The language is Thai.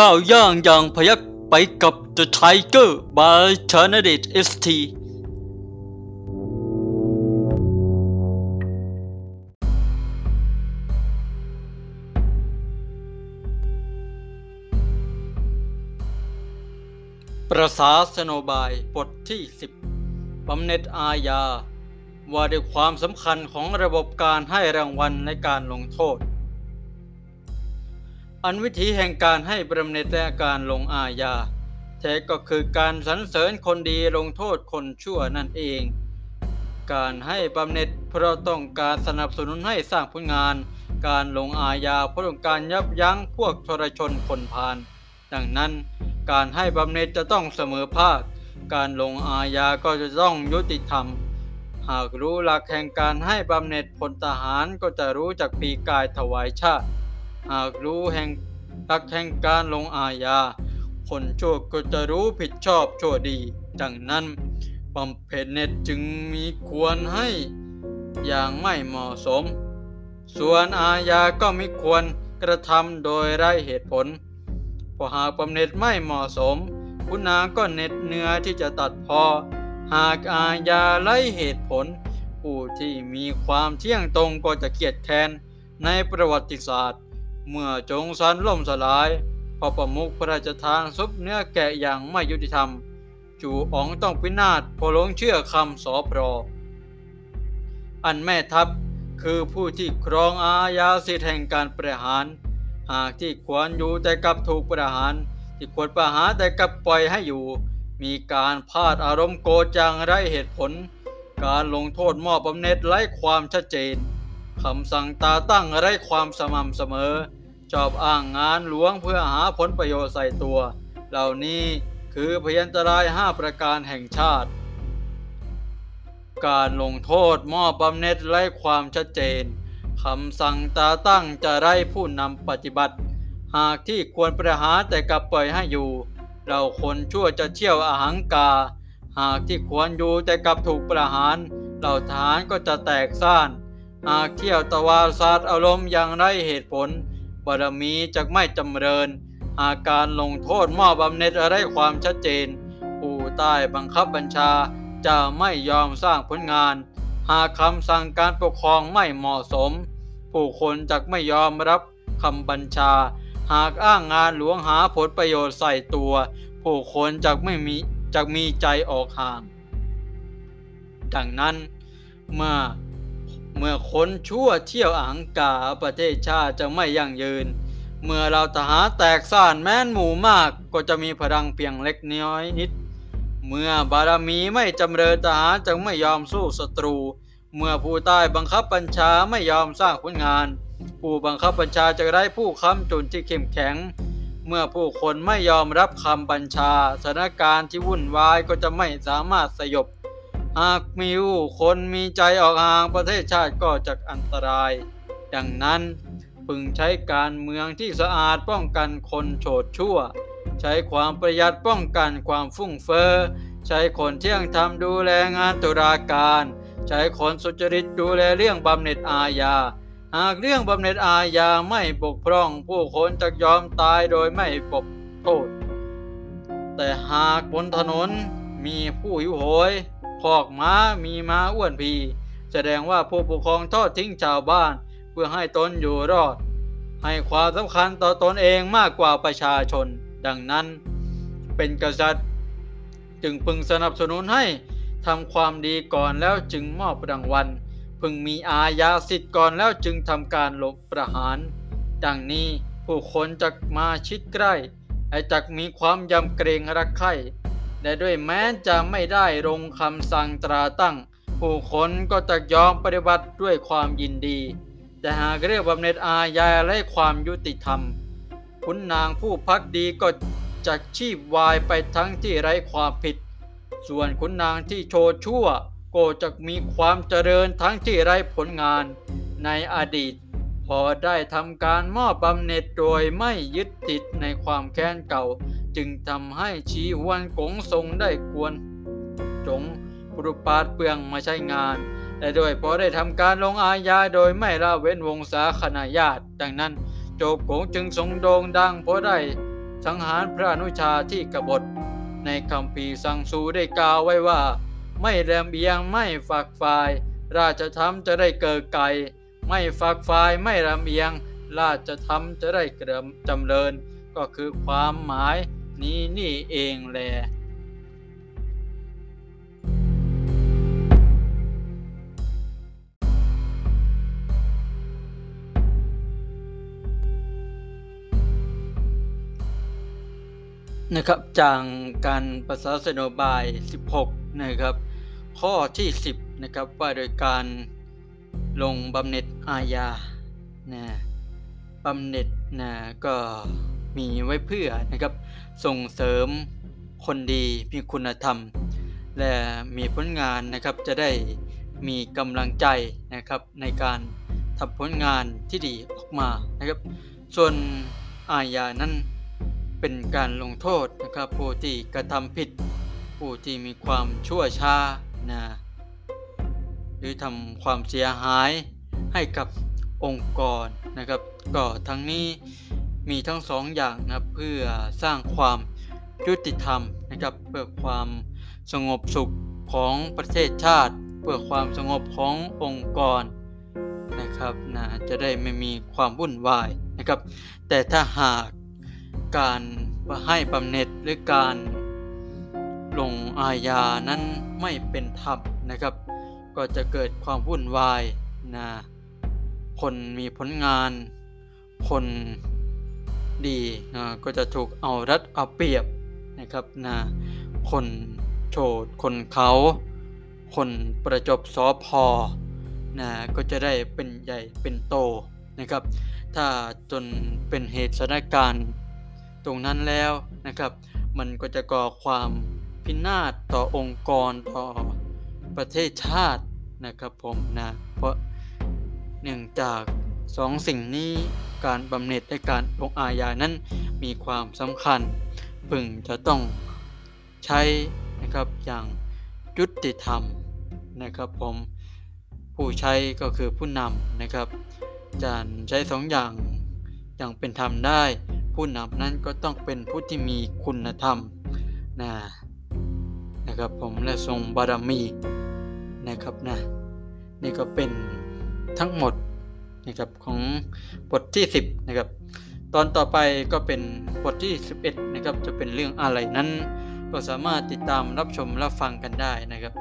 ก้าวย่างอย่างพยักไปกับ The Tiger by c h a n a d i t ST ประสาสโนบายบทที่ 10บำเหน็จอาญา ว่าด้วยความสำคัญของระบบการให้รางวัลในการลงโทษ อันวิธีแห่งการให้บำเหน็จและการลงอาญาแท้ก็คือการสรรเสริญคนดีลงโทษคนชั่วนั่นเอง การให้บำเหน็จเพราะต้องการสนับสนุนให้สร้างผลงาน การลงอาญาเพราะต้องการยับยั้งพวกทรชนคนพาลดังนั้นการให้บำเหน็จจะต้องเสมอภาค การลงอาญาก็จะต้องยุติธรรม หากรู้หลักแห่งการให้บำเหน็จพลทหารก็จะรู้จักปีกายถวายชาติ หากรู้แห่งหลักแห่งการลงอาญา คนชั่วก็จะรู้ผิดชอบชั่วดี ดังนั้นบำเพ็ญเนตจึงมีควรให้อย่างไม่เหมาะสม ส่วนอาญาก็ไม่ควรกระทำโดยไร้เหตุผลพอหากบำเหน็จไม่เหมาะสม คุณนางก็เหน็ดเนื้อที่จะตัดพอ หากอาญาไร้เหตุผล ผู้ที่มีความเที่ยงตรงก็จะเกียดแค้นในประวัติศาสตร์ เมื่อจงสันล่มสลายพอประมุขพระราชทานซุปเนื้อแกะอย่างไม่ยุติธรรม จูอ๋องต้องพินาศพอลงเชื่อคำสอปรอ อันแม่ทัพคือผู้ที่ครองอาญาสิทธิแห่งการประหาร หากที่ควรอยู่แต่กับถูกประหาร ที่ควรประหารแต่กับปล่อยให้อยู่ มีการพาดอารมณ์โกจังไร้เหตุผล การลงโทษมอบบำเหน็จไร้ความชัดเจนคำสั่งตาตั้งไร้ความสม่ำเสมอ ชอบอ้างงานหลวงเพื่อหาผลประโยชน์ใส่ตัว เหล่านี้คือพยันตรายห้าประการแห่งชาติ การลงโทษมอบบำเหน็จไร้ความชัดเจนคำสั่งตาตั้งจะไร้ผู้นำปฏิบัติ หากที่ควรประหารแต่กลับปล่อยให้อยู่ เราคนชั่วจะเชี่ยวอาหังกา หากที่ควรอยู่แต่กลับถูกประหารเราทหารก็จะแตกซ่าน หากเที่ยวตะวาซาดอารมณ์อย่างไรเหตุผล บารมีจะไม่จำเริญหาการลงโทษมอบบำเหน็จอะไรความชัดเจน ผู้ใต้บังคับบัญชาจะไม่ยอมสร้างผลงาน หากคำสั่งการปกครองไม่เหมาะสม ผู้คนจักไม่ยอมรับคำบัญชา หากอ้างงานหลวงหาผลประโยชน์ใส่ตัว ผู้คนจักไม่มีจักมีใจออกห่าง ดังนั้นเมื่อ เมื่อคนชั่วเที่ยวอังกาประเทศชาติจะไม่ยั่งยืน เมื่อเราทหารแตกซ่านแม้นหมู่มากก็จะมีพลังเพียงเล็กน้อยนิด เมื่อบารมีไม่จำเริญทหารจะไม่ยอมสู้ศัตรู เมื่อผู้ใต้บังคับบัญชาไม่ยอมสร้างผลงาน ผู้บังคับบัญชาจะได้ผู้ค้ำจุนที่เข้มแข็ง เมื่อผู้คนไม่ยอมรับคำบัญชาสถานการณ์ที่วุ่นวายก็จะไม่สามารถสยบ หากมีผู้คนมีใจออกห่างประเทศชาติก็จะอันตราย ดังนั้นพึงใช้การเมืองที่สะอาดป้องกันคนโฉดชั่ว ใช้ความประหยัดป้องกันความฟุ่งเฟอ้อใช้คนเที่ยงธรรมดูแลงานตุลาการ ใช้คนสุจริตดูแลเรื่องบำเหน็จอาญา หากเรื่องบำเหน็จอาญาไม่บกพร่องผู้คนจะยอมตายโดยไม่ปกโทษ แต่หากบนถนนมีผู้หิวโหย อกม้ามีม้าอ้วนพีแสดงว่าผู้ปกครองทอดทิ้งชาวบ้าน เพื่อให้ตนอยู่รอด ให้ความสำคัญต่อตนเองมากกว่าประชาชน ดังนั้น เป็นกษัตริย์ จึงพึงสนับสนุนให้ทำความดีก่อนแล้วจึงมอบรางวัลพึงมีอาญาสิทธิ์ก่อนแล้วจึงทำการลบประหาร ดังนี้ผู้คนจะมาชิดใกล้ไอจักมีความยำเกรงรักใคร่ และด้วยแม้จะไม่ได้ลงคำสั่งตราตั้ง ผู้คนก็จะยอมปฏิบัติด้วยความยินดี แต่หากเรียกบำเหน็จอาญาและความยุติธรรมคุณนางผู้พักดีก็จะชีพวายไปทั้งที่ไร้ความผิด ส่วนขุนนางที่โชว์ชั่วก็จะมีความเจริญทั้งที่ไร้ผลงานในอดีต พอได้ทำการมอบบำเหน็จโดยไม่ยึดติดในความแค้นเก่า จึงทำให้ชีหวนกงทรงได้ควรจงปรุปาดเปลืองมาใช้งานแต่โดยพอได้ทำการลงอาญาโดยไม่ละเว้นวงศาคณะญาติดังนั้น โจกงจึงทรงโด่งดังเพราะได้สังหารพระอนุชาที่กบฏ ในคำพีสังสูได้กล่าวไว้ว่า ไม่แรมเอียงไม่ฝักฝ่าย ราชธรรมจะได้เกิดไก่ไม่ฝักฝ่ายไม่ลำเอียง ราชธรรมจะได้เกริมจำเริญ ก็คือความหมาย นี้นี่เองแหละนะครับจากการภาษาสนบาย 16 นะครับ ข้อที่ 10 นะครับว่าโดยการลงบำเหน็จอาญานะบำเหน็จนะก็ มีไว้เพื่อนะครับ ส่งเสริมคนดีมีคุณธรรม และมีผลงานนะครับจะได้มีกำลังใจนะครับในการทำผลงานที่ดีออกมานะครับ ส่วนอาญานั้นเป็นการลงโทษนะครับผู้ที่กระทำผิด ผู้ที่มีความชั่วช้านะหรือทำความเสียหายให้กับองค์กรนะครับ ก็ทั้งนี้ มีทั้งสองอย่างนะเพื่อสร้างความยุติธรรมนะครับเพื่อความสงบสุขของประเทศชาติ เพื่อความสงบขององค์กรนะครับนะจะได้ไม่มีความวุ่นวายนะครับ แต่ถ้าหากการให้บำเหน็จหรือการลงอาญานั้นไม่เป็นธรรมนะครับ ก็จะเกิดความวุ่นวายนะคนมีผลงาน คน ดีนะก็จะถูกเอารัดเอาเปรียบนะครับนะคนโฉดคนเขาคนประจบสอพอนะก็จะได้เป็นใหญ่เป็นโตนะครับ ถ้าจนเป็นเหตุสถานการณ์ตรงนั้นแล้วนะครับ มันก็จะก่อความพินาศต่อองค์กรต่อประเทศชาตินะครับผมนะเพราะเนื่องจาก สองสิ่งนี้การบำเหน็จและการลงอาญานั้นมีความสำคัญ พึงจะต้องใช้นะครับอย่างยุติธรรมนะครับผมผู้ใช้ก็คือผู้นำนะครับจะใช้สองอย่างอย่างเป็นธรรมได้ ผู้นำนั้นก็ต้องเป็นผู้ที่มีคุณธรรมนะนะครับผมและทรงบารมีนะครับนะนี่ก็เป็นทั้งหมด นะครับของบทที่ 10นะครับตอนต่อไปก็เป็นบทที่ 11นะครับจะเป็นเรื่องอะไรนั้น ก็สามารถติดตามรับชมรับฟังกันได้นะครับ